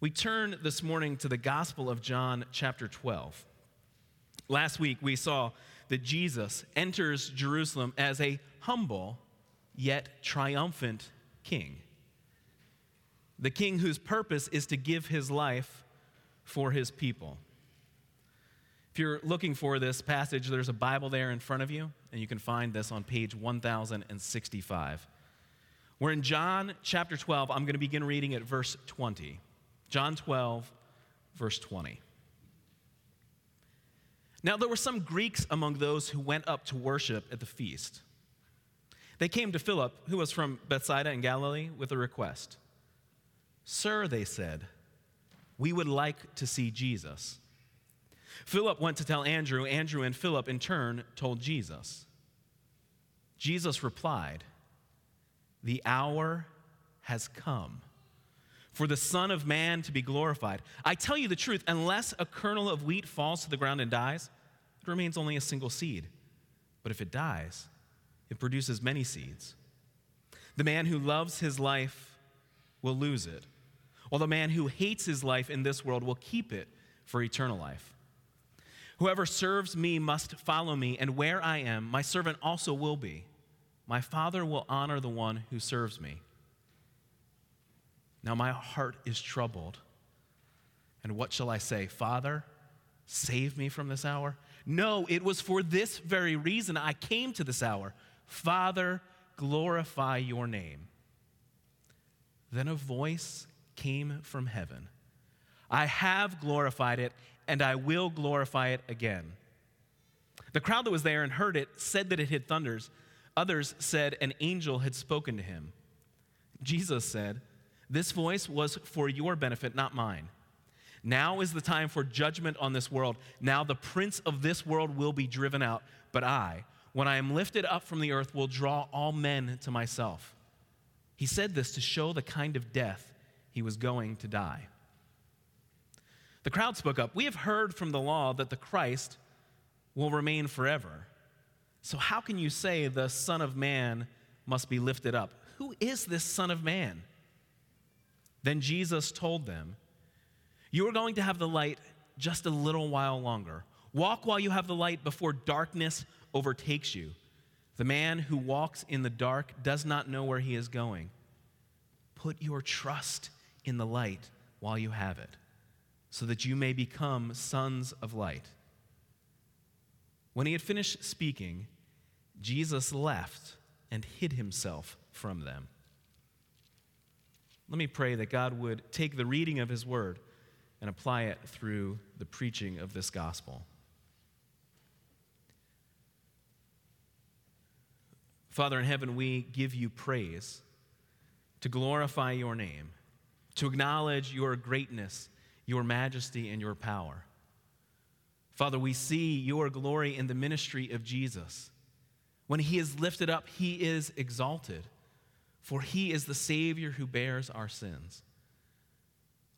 We turn this morning to the Gospel of John, chapter 12. Last week, we saw that Jesus enters Jerusalem as a humble yet triumphant king. The king whose purpose is to give his life for his people. If you're looking for this passage, there's a Bible there in front of you, and you can find this on page 1065. We're in John chapter 12. I'm going to begin reading at verse 20. John 12, verse 20. Now, there were some Greeks among those who went up to worship at the feast. They came to Philip, who was from Bethsaida in Galilee, with a request. Sir, they said, we would like to see Jesus. Philip went to tell Andrew. Andrew and Philip, in turn, told Jesus. Jesus replied, The hour has come for the Son of Man to be glorified. I tell you the truth, unless a kernel of wheat falls to the ground and dies, it remains only a single seed. But if it dies, it produces many seeds. The man who loves his life will lose it, while the man who hates his life in this world will keep it for eternal life. Whoever serves me must follow me, and where I am, my servant also will be. My Father will honor the one who serves me. Now my heart is troubled. And what shall I say? Father, save me from this hour? No, it was for this very reason I came to this hour. Father, glorify your name. Then a voice came from heaven I have glorified it, and I will glorify it again. The crowd that was there and heard it said that it had thunders. Others said an angel had spoken to him. Jesus said, this voice was for your benefit, not mine. Now is the time for judgment on this world. Now the prince of this world will be driven out, but I, when I am lifted up from the earth, will draw all men to myself. He said this to show the kind of death he was going to die. The crowd spoke up. We have heard from the law that the Christ will remain forever. So, how can you say the Son of Man must be lifted up? Who is this Son of Man? Then Jesus told them, You are going to have the light just a little while longer. Walk while you have the light before darkness overtakes you. The man who walks in the dark does not know where he is going. Put your trust in the light while you have it, so that you may become sons of light. When he had finished speaking, Jesus left and hid himself from them. Let me pray that God would take the reading of His Word and apply it through the preaching of this gospel. Father in heaven, we give you praise to glorify your name, to acknowledge your greatness, your majesty, and your power. Father, we see your glory in the ministry of Jesus. When he is lifted up, he is exalted for he is the Savior who bears our sins.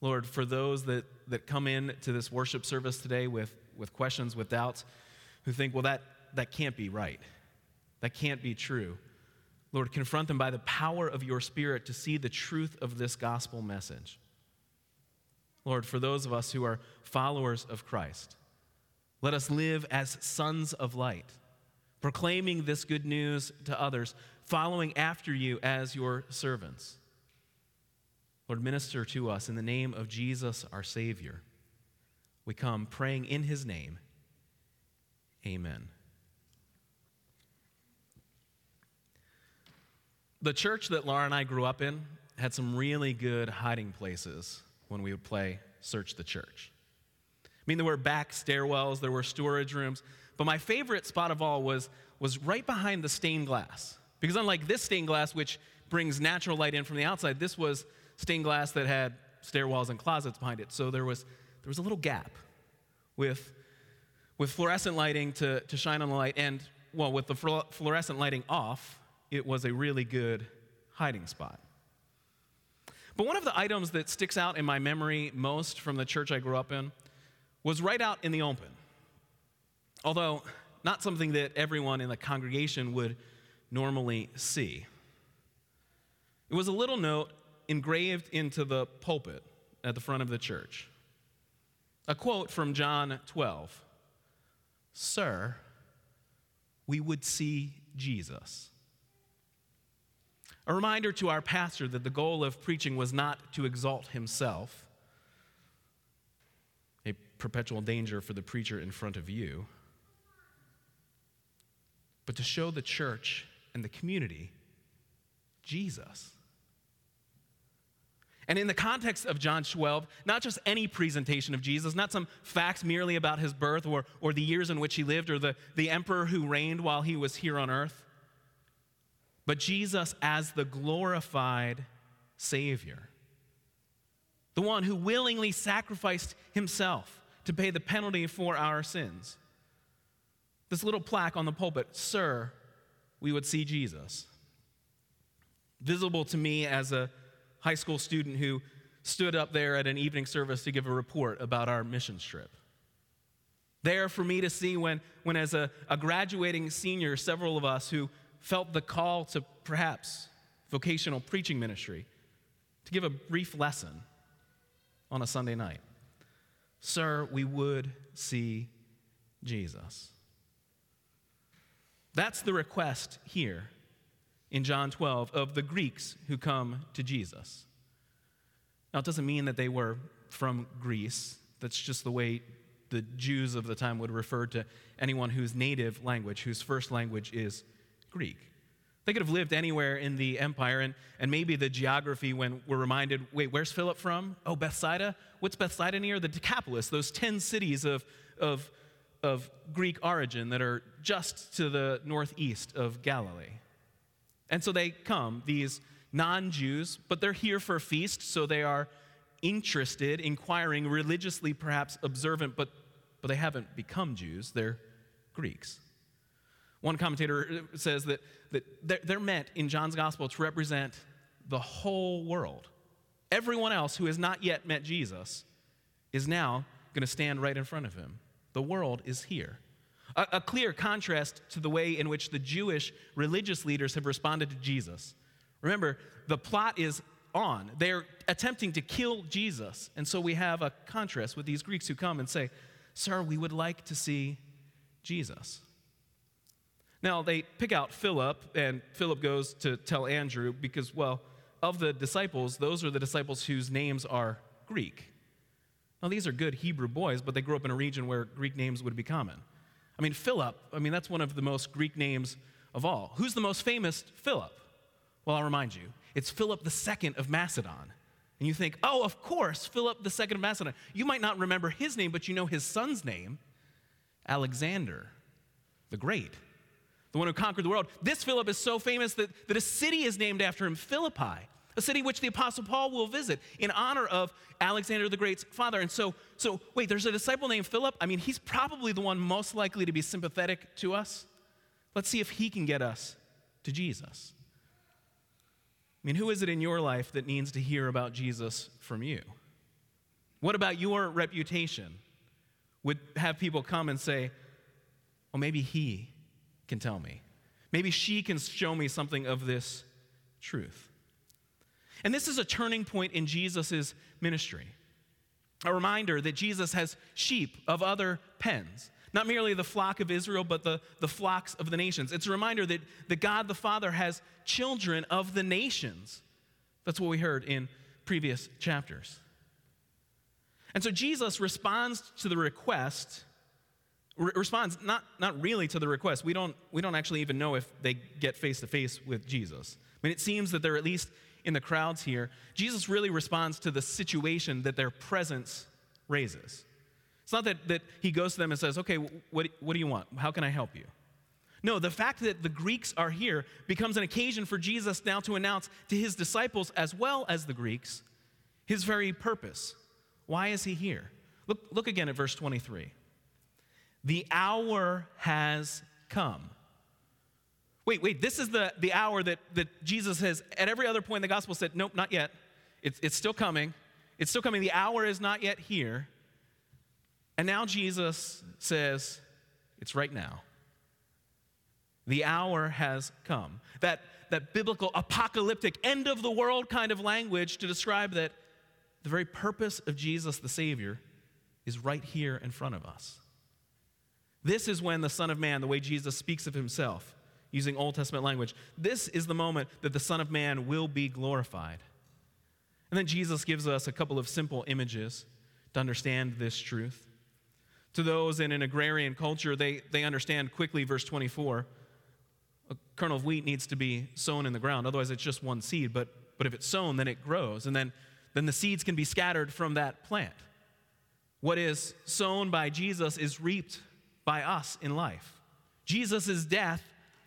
Lord, for those that, that come in to this worship service today with, with questions, with doubts, who think, well, that, that can't be right, that can't be true. Lord, confront them by the power of your Spirit to see the truth of this gospel message. Lord, for those of us who are followers of Christ, let us live as sons of light, proclaiming this good news to others following after you as your servants. Lord, minister to us in the name of Jesus, our Savior. We come praying in his name. Amen. The church that Laura and I grew up in had some really good hiding places when we would play Search the Church. I mean, there were back stairwells, there were storage rooms, but my favorite spot of all was, was right behind the stained glass. Because unlike this stained glass, which brings natural light in from the outside, this was stained glass that had stairwells and closets behind it. So there was, there was a little gap with, with fluorescent lighting to, to shine on the light. And, well, with the fluorescent lighting off, it was a really good hiding spot. But one of the items that sticks out in my memory most from the church I grew up in was right out in the open. Although, not something that everyone in the congregation would normally see. It was a little note engraved into the pulpit at the front of the church. A quote from John 12 Sir, we would see Jesus. A reminder to our pastor that the goal of preaching was not to exalt himself, a perpetual danger for the preacher in front of you, but to show the church and the community Jesus. And in the context of John 12, not just any presentation of Jesus, not some facts merely about his birth or, or the years in which he lived or the, the emperor who reigned while he was here on earth, but Jesus as the glorified Savior, the one who willingly sacrificed himself to pay the penalty for our sins. This little plaque on the pulpit, Sir, we would see Jesus. Visible to me as a high school student who stood up there at an evening service to give a report about our mission trip. There for me to see when, when as a, a graduating senior, several of us who felt the call to perhaps vocational preaching ministry to give a brief lesson on a Sunday night. Sir, we would see Jesus. That's the request here in John 12 of the Greeks who come to Jesus. Now, it doesn't mean that they were from Greece. That's just the way the Jews of the time would refer to anyone whose native language, whose first language is Greek. They could have lived anywhere in the empire, and, and maybe the geography, when we're reminded, wait, where's Philip from? Oh, Bethsaida? What's Bethsaida near? The Decapolis, those 10 cities of, of, of Greek origin that are just to the northeast of Galilee. And so they come, these non Jews, but they're here for a feast, so they are interested, inquiring, religiously perhaps observant, but, but they haven't become Jews. They're Greeks. One commentator says that, that they're, they're meant in John's gospel to represent the whole world. Everyone else who has not yet met Jesus is now going to stand right in front of him. The world is here. A, a clear contrast to the way in which the Jewish religious leaders have responded to Jesus. Remember, the plot is on. They're attempting to kill Jesus. And so we have a contrast with these Greeks who come and say, Sir, we would like to see Jesus. Now, they pick out Philip, and Philip goes to tell Andrew because, well, of the disciples, those are the disciples whose names are Greek. Now, these are good Hebrew boys, but they grew up in a region where Greek names would be common. I mean, Philip, I mean, that's one of the most Greek names of all. Who's the most famous Philip? Well, I'll remind you. It's Philip II of Macedon. And you think, oh, of course, Philip II of Macedon. You might not remember his name, but you know his son's name Alexander the Great, the one who conquered the world. This Philip is so famous that, that a city is named after him, Philippi a city which the Apostle Paul will visit in honor of Alexander the Great's father. And so, so wait, there's a disciple named Philip. I mean, he's probably the one most likely to be sympathetic to us. Let's see if he can get us to Jesus. I mean, who is it in your life that needs to hear about Jesus from you? What about your reputation? Would have people come and say, well, maybe he can tell me. Maybe she can show me something of this truth. And this is a turning point in Jesus' ministry. A reminder that Jesus has sheep of other pens, not merely the flock of Israel, but the, the flocks of the nations. It's a reminder that, that God the Father has children of the nations. That's what we heard in previous chapters. And so Jesus responds to the request, re- responds not, not really to the request. We don't, we don't actually even know if they get face to face with Jesus. I mean, it seems that they're at least in the crowds here, Jesus really responds to the situation that their presence raises. It's not that, that he goes to them and says, Okay, what, what do you want? How can I help you? No, the fact that the Greeks are here becomes an occasion for Jesus now to announce to his disciples as well as the Greeks his very purpose. Why is he here? Look, look again at verse 23. The hour has come. Wait, wait, this is the, the hour that, that Jesus has, at every other point in the gospel, said, Nope, not yet. It's, it's still coming. It's still coming. The hour is not yet here. And now Jesus says, It's right now. The hour has come. That, that biblical apocalyptic end of the world kind of language to describe that the very purpose of Jesus the Savior is right here in front of us. This is when the Son of Man, the way Jesus speaks of himself, using Old Testament language, this is the moment that the Son of Man will be glorified. And then Jesus gives us a couple of simple images to understand this truth. To those in an agrarian culture, they, they understand quickly verse 24 a kernel of wheat needs to be sown in the ground, otherwise, it's just one seed. But, but if it's sown, then it grows, and then, then the seeds can be scattered from that plant. What is sown by Jesus is reaped by us in life. Jesus' death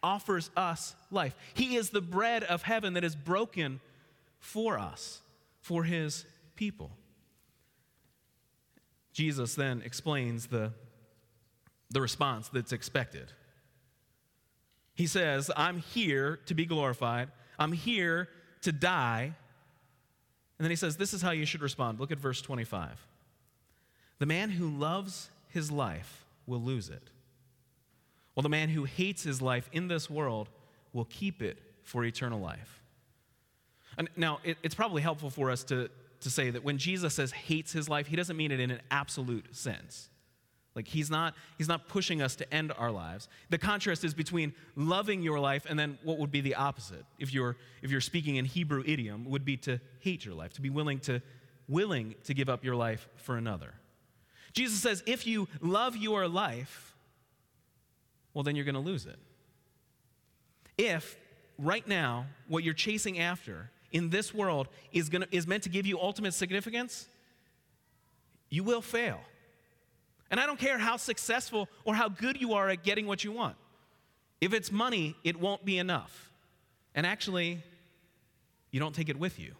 offers us life. He is the bread of heaven that is broken for us, for his people. Jesus then explains the, the response that's expected. He says, I'm here to be glorified, I'm here to die. And then he says, This is how you should respond. Look at verse 25. The man who loves his life will lose it, while the man who hates his life in this world will keep it for eternal life. And now, it, it's probably helpful for us to, to say that when Jesus says hates his life, he doesn't mean it in an absolute sense. Like he's not he's not pushing us to end our lives. The contrast is between loving your life and then what would be the opposite. If you're if you're speaking in Hebrew idiom would be to hate your life, to be willing to willing to give up your life for another. Jesus says if you love your life, well then you're going to lose it. If right now what you're chasing after in this world is, gonna, is meant to give you ultimate significance, you will fail. And I don't care how successful or how good you are at getting what you want. If it's money, it won't be enough. And actually, you don't take it with you.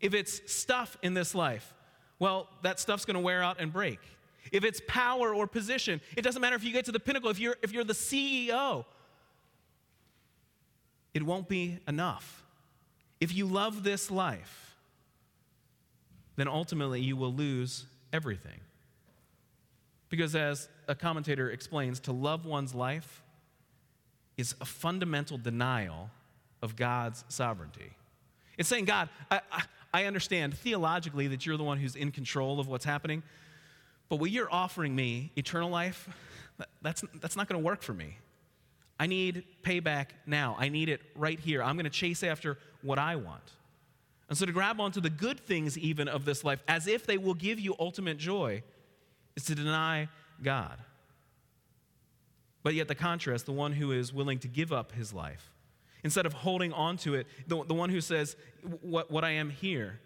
If it's stuff in this life, well, that stuff's gonna wear out and break. If it's power or position, it doesn't matter if you get to the pinnacle, if you're, if you're the CEO, it won't be enough. If you love this life, then ultimately you will lose everything. Because, as a commentator explains, to love one's life is a fundamental denial of God's sovereignty. It's saying, God, I, I, I, understand theologically that you're the one who's in control of what's happening, but what you're offering me, eternal life, that's, that's not going to work for me. I need payback now. I need it right here. I'm going to chase after what I want. And so to grab onto the good things, even of this life, as if they will give you ultimate joy, is to deny God. But yet, the contrast, the one who is willing to give up his life, instead of holding on to it, the, the one who says, what, what I am here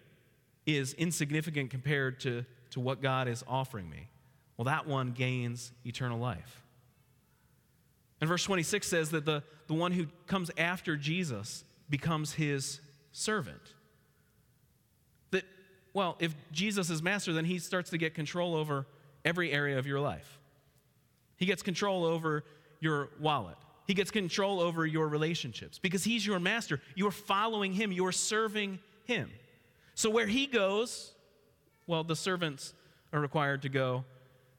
is insignificant compared to, to what God is offering me, well, that one gains eternal life. And verse 26 says that the, the one who comes after Jesus becomes his servant. That, well, if Jesus is master, then he starts to get control over every area of your life. He gets control over your wallet. He gets control over your relationships because he's your master. You're following him, you're serving him. So where he goes, well, the servants are required to go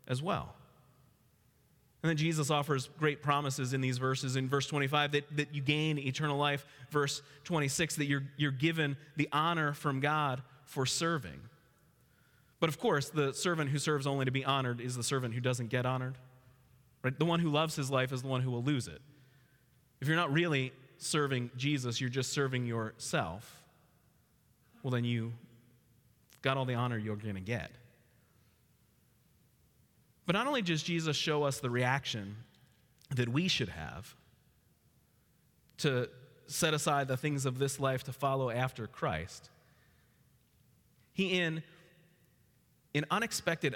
as well. And then Jesus offers great promises in these verses. In verse 25, that, that you gain eternal life. Verse 26, that you're, you're given the honor from God for serving. But of course, the servant who serves only to be honored is the servant who doesn't get honored. Right? The one who loves his life is the one who will lose it. If you're not really serving Jesus, you're just serving yourself, well, then you got all the honor you're going to get. But not only does Jesus show us the reaction that we should have to set aside the things of this life to follow after Christ, he, in in unexpected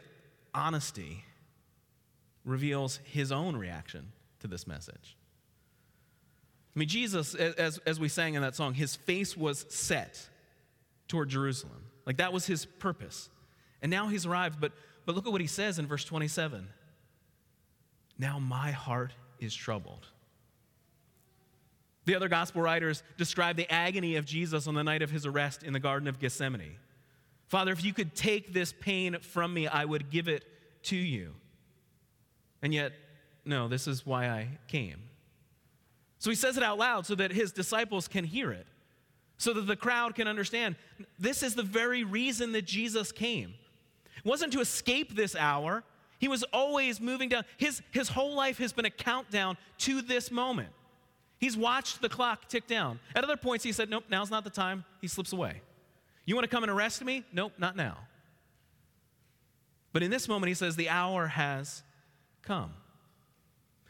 honesty, reveals his own reaction to this message. I mean, Jesus, as, as we sang in that song, his face was set toward Jerusalem. Like that was his purpose. And now he's arrived, but, but look at what he says in verse 27. Now my heart is troubled. The other gospel writers describe the agony of Jesus on the night of his arrest in the Garden of Gethsemane. Father, if you could take this pain from me, I would give it to you. And yet, no, this is why I came. So he says it out loud so that his disciples can hear it. So that the crowd can understand this is the very reason that Jesus came. It wasn't to escape this hour, he was always moving down. His, his whole life has been a countdown to this moment. He's watched the clock tick down. At other points, he said, Nope, now's not the time. He slips away. You want to come and arrest me? Nope, not now. But in this moment, he says, The hour has come.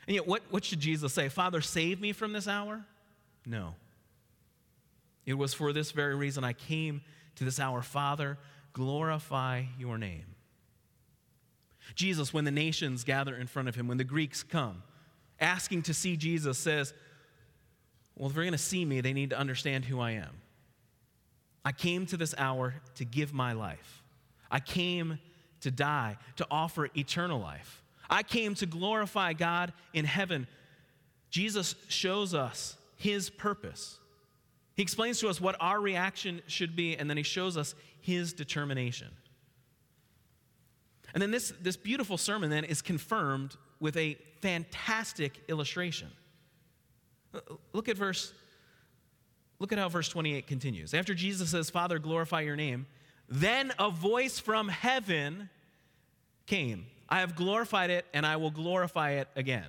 And yet, what, what should Jesus say? Father, save me from this hour? No. It was for this very reason I came to this hour. Father, glorify your name. Jesus, when the nations gather in front of him, when the Greeks come, asking to see Jesus, says, Well, if they're going to see me, they need to understand who I am. I came to this hour to give my life. I came to die, to offer eternal life. I came to glorify God in heaven. Jesus shows us his purpose. He explains to us what our reaction should be, and then he shows us his determination. And then this, this beautiful sermon then is confirmed with a fantastic illustration. Look at verse look at how verse 28 continues. After Jesus says, "Father, glorify your name," then a voice from heaven came. I have glorified it and I will glorify it again.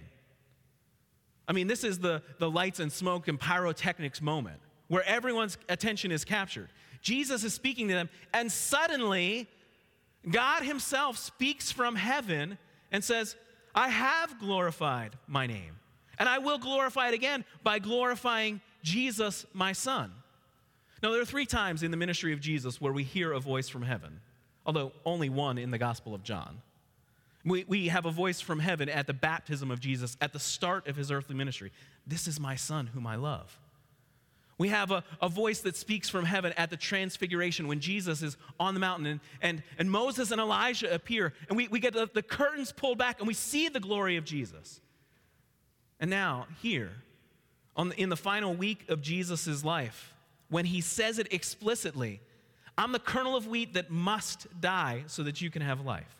I mean, this is the, the lights and smoke and pyrotechnics moment where everyone's attention is captured. Jesus is speaking to them, and suddenly, God Himself speaks from heaven and says, I have glorified my name, and I will glorify it again by glorifying Jesus, my Son. Now, there are three times in the ministry of Jesus where we hear a voice from heaven, although only one in the Gospel of John. We, we have a voice from heaven at the baptism of Jesus, at the start of his earthly ministry. This is my Son whom I love. We have a, a voice that speaks from heaven at the transfiguration when Jesus is on the mountain and, and, and Moses and Elijah appear, and we, we get the, the curtains pulled back and we see the glory of Jesus. And now, here, on the, in the final week of Jesus' life, when he says it explicitly, I'm the kernel of wheat that must die so that you can have life.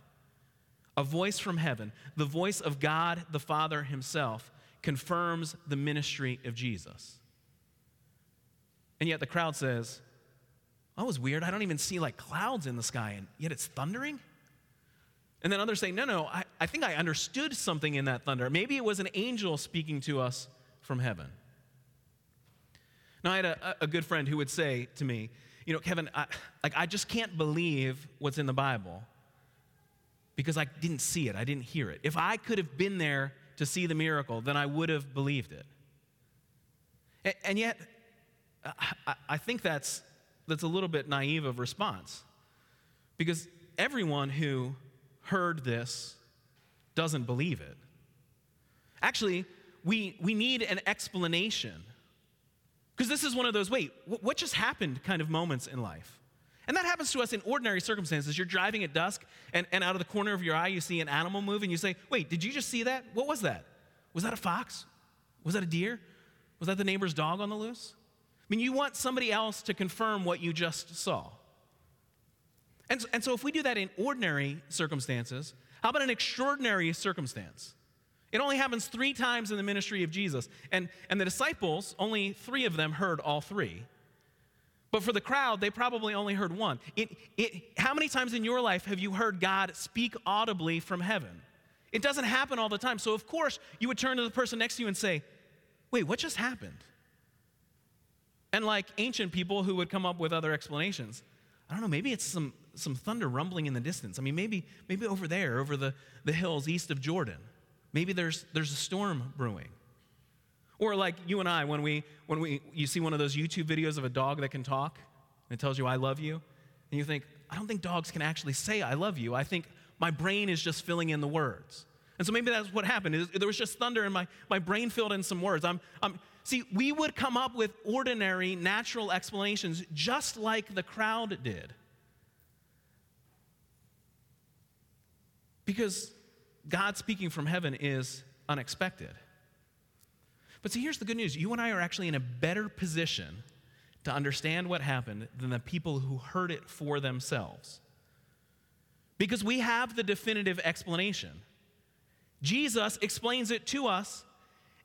A voice from heaven, the voice of God the Father himself, confirms the ministry of Jesus. And yet the crowd says, oh, That was weird. I don't even see like clouds in the sky, and yet it's thundering. And then others say, No, no, I, I think I understood something in that thunder. Maybe it was an angel speaking to us from heaven. Now, I had a, a good friend who would say to me, You know, Kevin, I, like, I just can't believe what's in the Bible because I didn't see it, I didn't hear it. If I could have been there to see the miracle, then I would have believed it. And, and yet, I, I think that's, that's a little bit naive of response because everyone who heard this doesn't believe it. Actually, we, we need an explanation because this is one of those wait, what just happened kind of moments in life. And that happens to us in ordinary circumstances. You're driving at dusk, and, and out of the corner of your eye, you see an animal move, and you say, Wait, did you just see that? What was that? Was that a fox? Was that a deer? Was that the neighbor's dog on the loose? I mean, you want somebody else to confirm what you just saw. And, and so, if we do that in ordinary circumstances, how about an extraordinary circumstance? It only happens three times in the ministry of Jesus. And, and the disciples, only three of them heard all three. But for the crowd, they probably only heard one. It, it, how many times in your life have you heard God speak audibly from heaven? It doesn't happen all the time. So, of course, you would turn to the person next to you and say, Wait, what just happened? And like ancient people who would come up with other explanations, I don't know, maybe it's some, some thunder rumbling in the distance. I mean, maybe, maybe over there, over the, the hills east of Jordan, maybe there's, there's a storm brewing. Or like you and I, when we, when we, you see one of those YouTube videos of a dog that can talk and it tells you, I love you, and you think, I don't think dogs can actually say, I love you. I think my brain is just filling in the words. And so maybe that's what happened. There was just thunder and my, my brain filled in some words. I'm, I'm, See, we would come up with ordinary, natural explanations just like the crowd did. Because God speaking from heaven is unexpected. But see, here's the good news you and I are actually in a better position to understand what happened than the people who heard it for themselves. Because we have the definitive explanation. Jesus explains it to us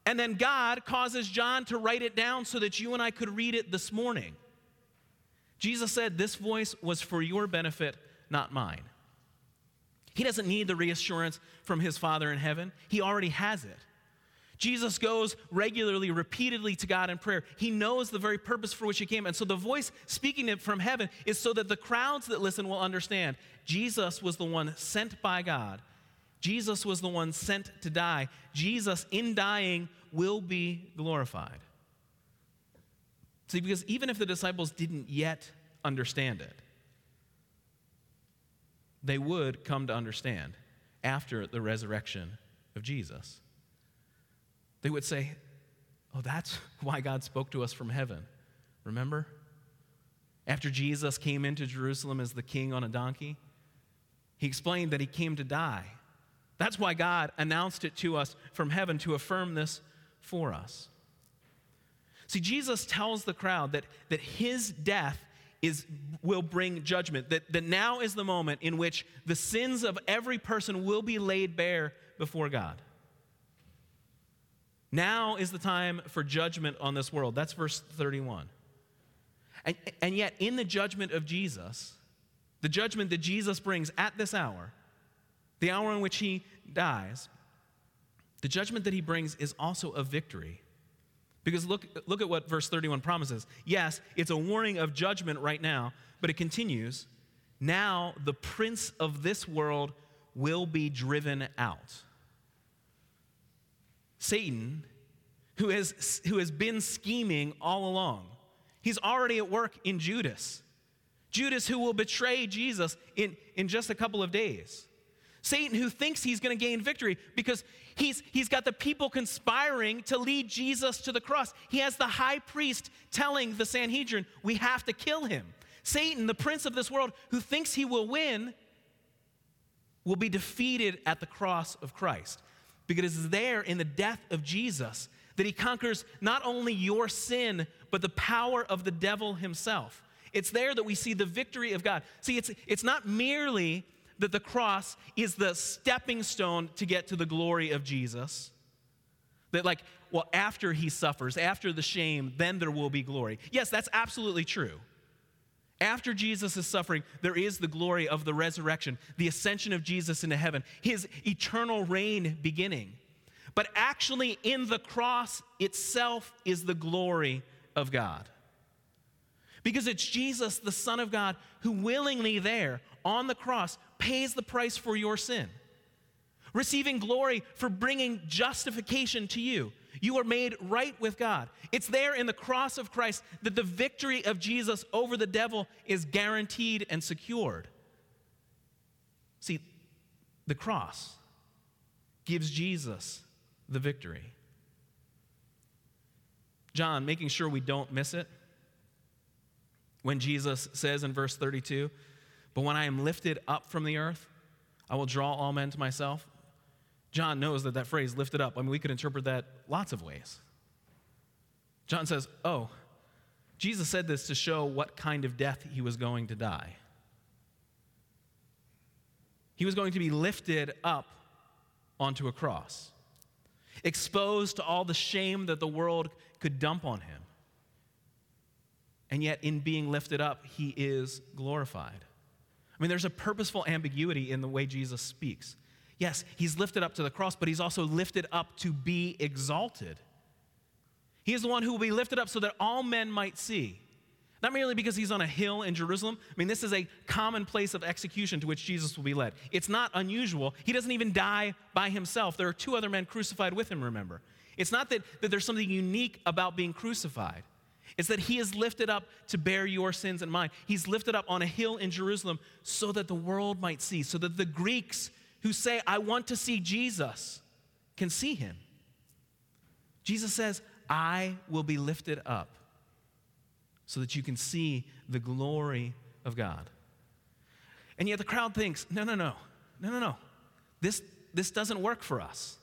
and then God causes John to write it down so that you and I could read it this morning. Jesus said, This voice was for your benefit, not mine. He doesn't need the reassurance from his Father in heaven, he already has it. Jesus goes regularly, repeatedly to God in prayer. He knows the very purpose for which he came. And so the voice speaking from heaven is so that the crowds that listen will understand Jesus was the one sent by God. Jesus was the one sent to die. Jesus, in dying, will be glorified. See, because even if the disciples didn't yet understand it, they would come to understand after the resurrection of Jesus. They would say, Oh, that's why God spoke to us from heaven. Remember? After Jesus came into Jerusalem as the king on a donkey, he explained that he came to die. That's why God announced it to us from heaven to affirm this for us. See, Jesus tells the crowd that, that his death is, will bring judgment, that, that now is the moment in which the sins of every person will be laid bare before God. Now is the time for judgment on this world. That's verse 31. And, and yet, in the judgment of Jesus, the judgment that Jesus brings at this hour, the hour in which he dies, the judgment that he brings is also a victory. Because look, look at what verse 31 promises. Yes, it's a warning of judgment right now, but it continues. Now the prince of this world will be driven out. Satan, who has, who has been scheming all along, he's already at work in Judas. Judas, who will betray Jesus in, in just a couple of days. Satan, who thinks he's going to gain victory because he's, he's got the people conspiring to lead Jesus to the cross. He has the high priest telling the Sanhedrin, we have to kill him. Satan, the prince of this world, who thinks he will win, will be defeated at the cross of Christ. Because it's there in the death of Jesus that he conquers not only your sin, but the power of the devil himself. It's there that we see the victory of God. See, it's, it's not merely that the cross is the stepping stone to get to the glory of Jesus. That, like, well, after he suffers, after the shame, then there will be glory. Yes, that's absolutely true. After Jesus is suffering, there is the glory of the resurrection, the ascension of Jesus into heaven, his eternal reign beginning. But actually, in the cross itself is the glory of God. Because it's Jesus, the Son of God, who willingly there on the cross pays the price for your sin, receiving glory for bringing justification to you. You are made right with God. It's there in the cross of Christ that the victory of Jesus over the devil is guaranteed and secured. See, the cross gives Jesus the victory. John, making sure we don't miss it, when Jesus says in verse 32, but when I am lifted up from the earth, I will draw all men to myself. John knows that that phrase, lifted up, I mean, we could interpret that lots of ways. John says, Oh, Jesus said this to show what kind of death he was going to die. He was going to be lifted up onto a cross, exposed to all the shame that the world could dump on him. And yet, in being lifted up, he is glorified. I mean, there's a purposeful ambiguity in the way Jesus speaks. Yes, he's lifted up to the cross, but he's also lifted up to be exalted. He is the one who will be lifted up so that all men might see. Not merely because he's on a hill in Jerusalem. I mean, this is a common place of execution to which Jesus will be led. It's not unusual. He doesn't even die by himself. There are two other men crucified with him, remember. It's not that, that there's something unique about being crucified. It's that he is lifted up to bear your sins and mine. He's lifted up on a hill in Jerusalem so that the world might see, so that the Greeks who say, I want to see Jesus, can see him. Jesus says, I will be lifted up so that you can see the glory of God. And yet the crowd thinks, no, no, no, no, no, no. This, this doesn't work for us.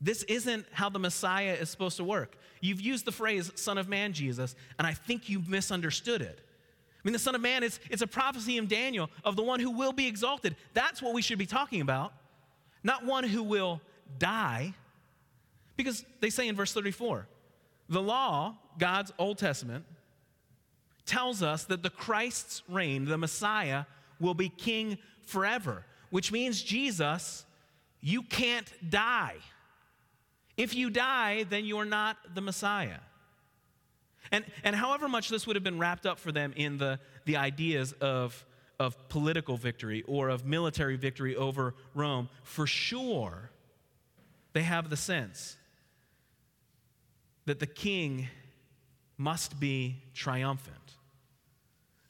This isn't how the Messiah is supposed to work. You've used the phrase Son of Man, Jesus, and I think you've misunderstood it. I mean, the Son of Man is it's a prophecy in Daniel of the one who will be exalted. That's what we should be talking about, not one who will die. Because they say in verse 34, the law, God's Old Testament, tells us that the Christ's reign, the Messiah, will be king forever, which means Jesus, you can't die. If you die, then you're not the Messiah. And, and however much this would have been wrapped up for them in the, the ideas of, of political victory or of military victory over Rome, for sure they have the sense that the king must be triumphant.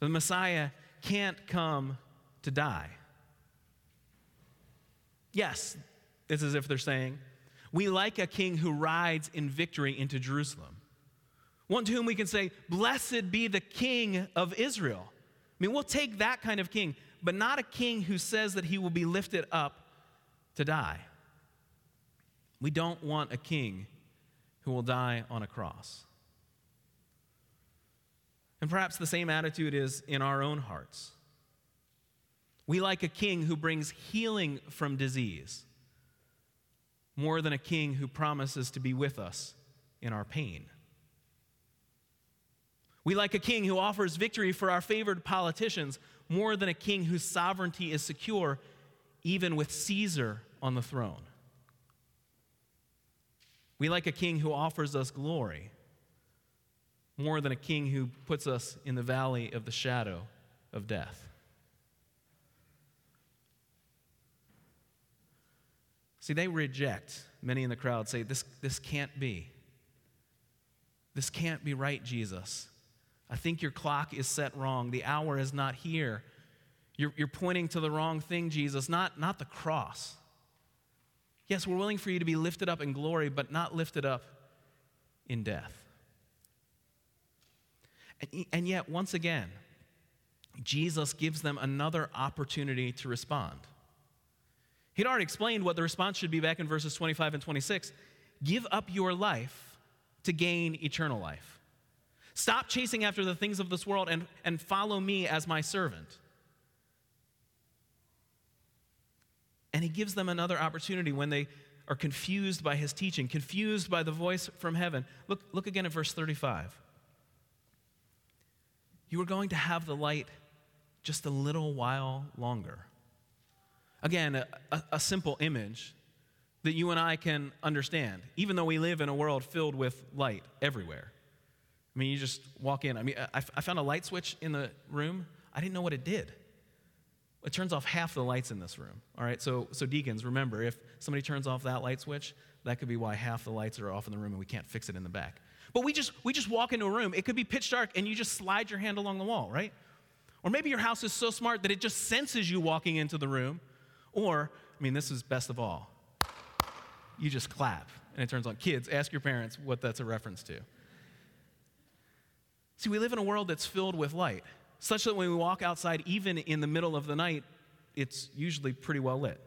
The Messiah can't come to die. Yes, it's as if they're saying, we like a king who rides in victory into Jerusalem. One to whom we can say, Blessed be the king of Israel. I mean, we'll take that kind of king, but not a king who says that he will be lifted up to die. We don't want a king who will die on a cross. And perhaps the same attitude is in our own hearts. We like a king who brings healing from disease more than a king who promises to be with us in our pain. We like a king who offers victory for our favored politicians more than a king whose sovereignty is secure, even with Caesar on the throne. We like a king who offers us glory more than a king who puts us in the valley of the shadow of death. See, they reject, many in the crowd say, This, this can't be. This can't be right, Jesus. I think your clock is set wrong. The hour is not here. You're, you're pointing to the wrong thing, Jesus, not, not the cross. Yes, we're willing for you to be lifted up in glory, but not lifted up in death. And, and yet, once again, Jesus gives them another opportunity to respond. He'd already explained what the response should be back in verses 25 and 26. Give up your life to gain eternal life. Stop chasing after the things of this world and, and follow me as my servant. And he gives them another opportunity when they are confused by his teaching, confused by the voice from heaven. Look, look again at verse 35. You are going to have the light just a little while longer. Again, a, a, simple image that you and I can understand, even though we live in a world filled with light everywhere. I mean, you just walk in. I mean, I, I found a light switch in the room. I didn't know what it did it turns off half the lights in this room. All right, so, so deacons, remember, if somebody turns off that light switch, that could be why half the lights are off in the room and we can't fix it in the back. But we just, we just walk into a room, it could be pitch dark, and you just slide your hand along the wall, right? Or maybe your house is so smart that it just senses you walking into the room. Or, I mean, this is best of all, you just clap and it turns on. Kids, ask your parents what that's a reference to. See, we live in a world that's filled with light such that when we walk outside, even in the middle of the night, it's usually pretty well lit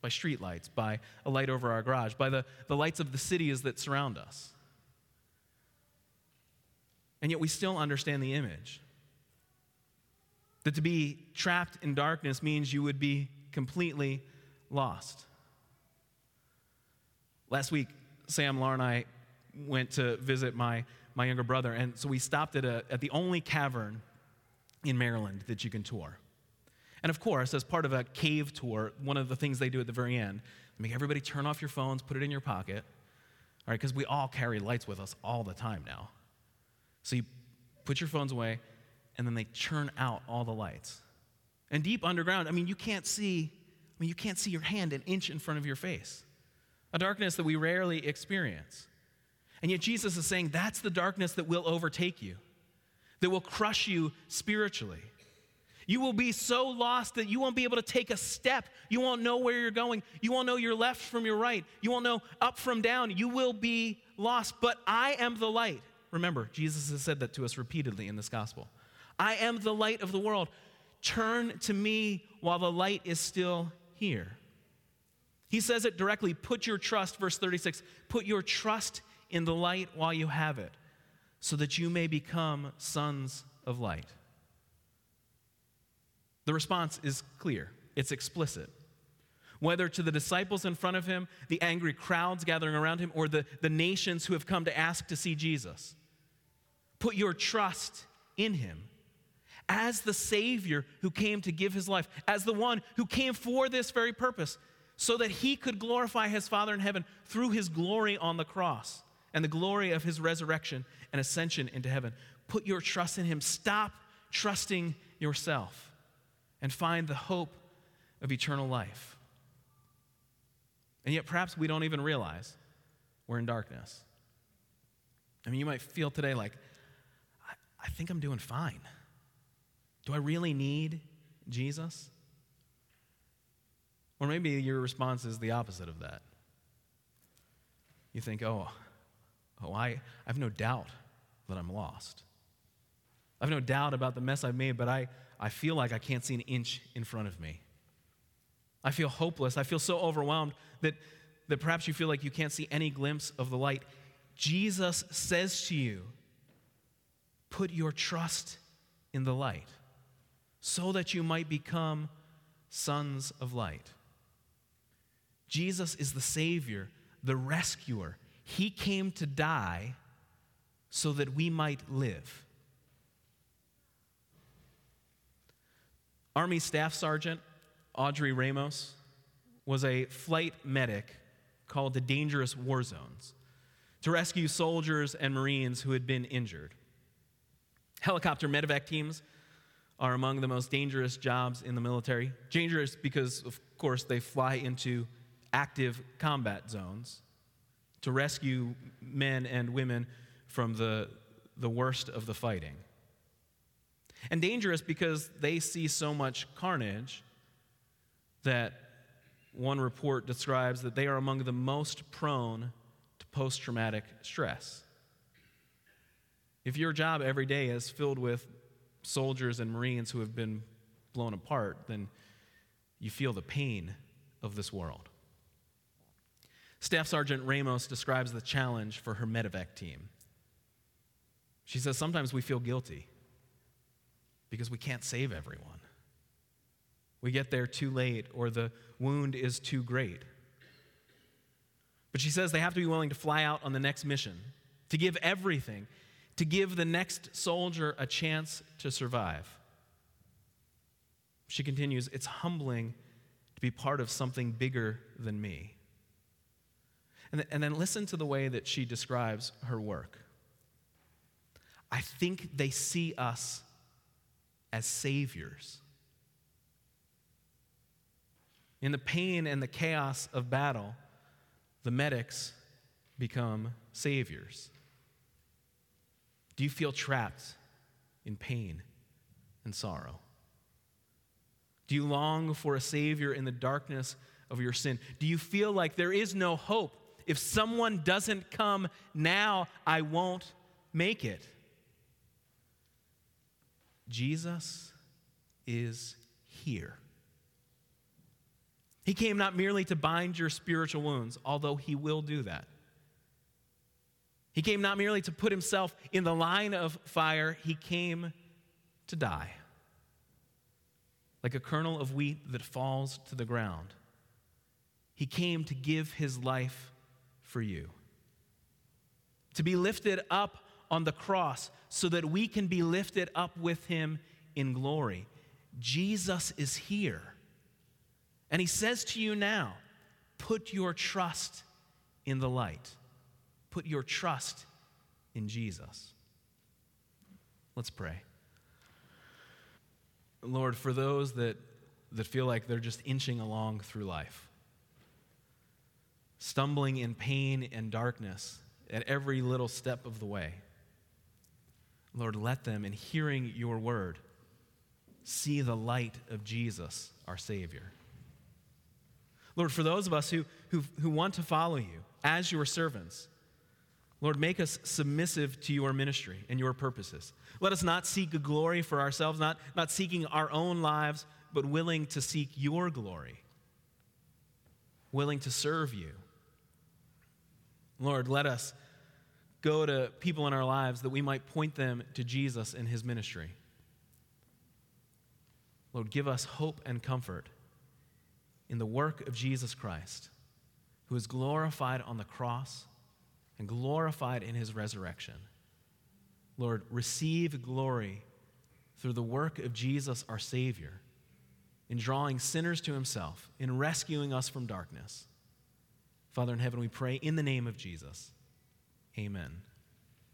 by street lights, by a light over our garage, by the, the lights of the cities that surround us. And yet we still understand the image. That to be trapped in darkness means you would be completely lost. Last week, Sam, Laura, and I went to visit my, my younger brother, and so we stopped at, a, at the only cavern in Maryland that you can tour. And of course, as part of a cave tour, one of the things they do at the very end, make everybody turn off your phones, put it in your pocket, all right, because we all carry lights with us all the time now. So you put your phones away, and then they turn out all the lights. And deep underground, I mean, you can't see, I mean, you can't see your hand an inch in front of your face. A darkness that we rarely experience. And yet Jesus is saying that's the darkness that will overtake you that will crush you spiritually. You will be so lost that you won't be able to take a step. You won't know where you're going. You won't know your left from your right. You won't know up from down. You will be lost. But I am the light. Remember, Jesus has said that to us repeatedly in this gospel. I am the light of the world. Turn to me while the light is still here. He says it directly put your trust, verse 36, put your trust in the light while you have it so that you may become sons of light. The response is clear, it's explicit. Whether to the disciples in front of him, the angry crowds gathering around him, or the, the nations who have come to ask to see Jesus. Put your trust in him as the Savior who came to give his life, as the one who came for this very purpose, so that he could glorify his Father in heaven through his glory on the cross and the glory of his resurrection and ascension into heaven. Put your trust in him. Stop trusting yourself and find the hope of eternal life. And yet, perhaps we don't even realize we're in darkness. I mean, you might feel today like, I, I think I'm doing fine. Do I really need Jesus? Or maybe your response is the opposite of that. You think, oh, oh I, I have no doubt that I'm lost. I have no doubt about the mess I've made, but I, I feel like I can't see an inch in front of me. I feel hopeless. I feel so overwhelmed that, that perhaps you feel like you can't see any glimpse of the light. Jesus says to you, put your trust in the light so that you might become sons of light. Jesus is the Savior, the rescuer. He came to die so that we might live. Army Staff Sergeant Audrey Ramos was a flight medic called to dangerous war zones to rescue soldiers and Marines who had been injured. Helicopter medevac teams are among the most dangerous jobs in the military. Dangerous because, of course, they fly into active combat zones to rescue men and women from the, the worst of the fighting. And dangerous because they see so much carnage that one report describes that they are among the most prone to post traumatic stress. If your job every day is filled with soldiers and Marines who have been blown apart, then you feel the pain of this world. Staff Sergeant Ramos describes the challenge for her medevac team. She says, Sometimes we feel guilty because we can't save everyone. We get there too late, or the wound is too great. But she says they have to be willing to fly out on the next mission, to give everything, to give the next soldier a chance to survive. She continues, It's humbling to be part of something bigger than me. And, th- and then listen to the way that she describes her work. I think they see us as saviors. In the pain and the chaos of battle, the medics become saviors. Do you feel trapped in pain and sorrow? Do you long for a Savior in the darkness of your sin? Do you feel like there is no hope? If someone doesn't come now, I won't make it. Jesus is here. He came not merely to bind your spiritual wounds, although he will do that. He came not merely to put himself in the line of fire, he came to die. Like a kernel of wheat that falls to the ground. He came to give his life for you. To be lifted up on the cross so that we can be lifted up with him in glory. Jesus is here. And he says to you now, put your trust in the light. Put your trust in Jesus. Let's pray. Lord, for those that, that feel like they're just inching along through life, stumbling in pain and darkness at every little step of the way, Lord, let them, in hearing your word, see the light of Jesus, our Savior. Lord, for those of us who, who, who want to follow you as your servants, Lord, make us submissive to your ministry and your purposes. Let us not seek glory for ourselves, not, not seeking our own lives, but willing to seek your glory, willing to serve you. Lord, let us go to people in our lives that we might point them to Jesus and his ministry. Lord, give us hope and comfort in the work of Jesus Christ, who is glorified on the cross and glorified in his resurrection. Lord, receive glory through the work of Jesus, our Savior, in drawing sinners to himself, in rescuing us from darkness. Father in heaven, we pray in the name of Jesus. Amen.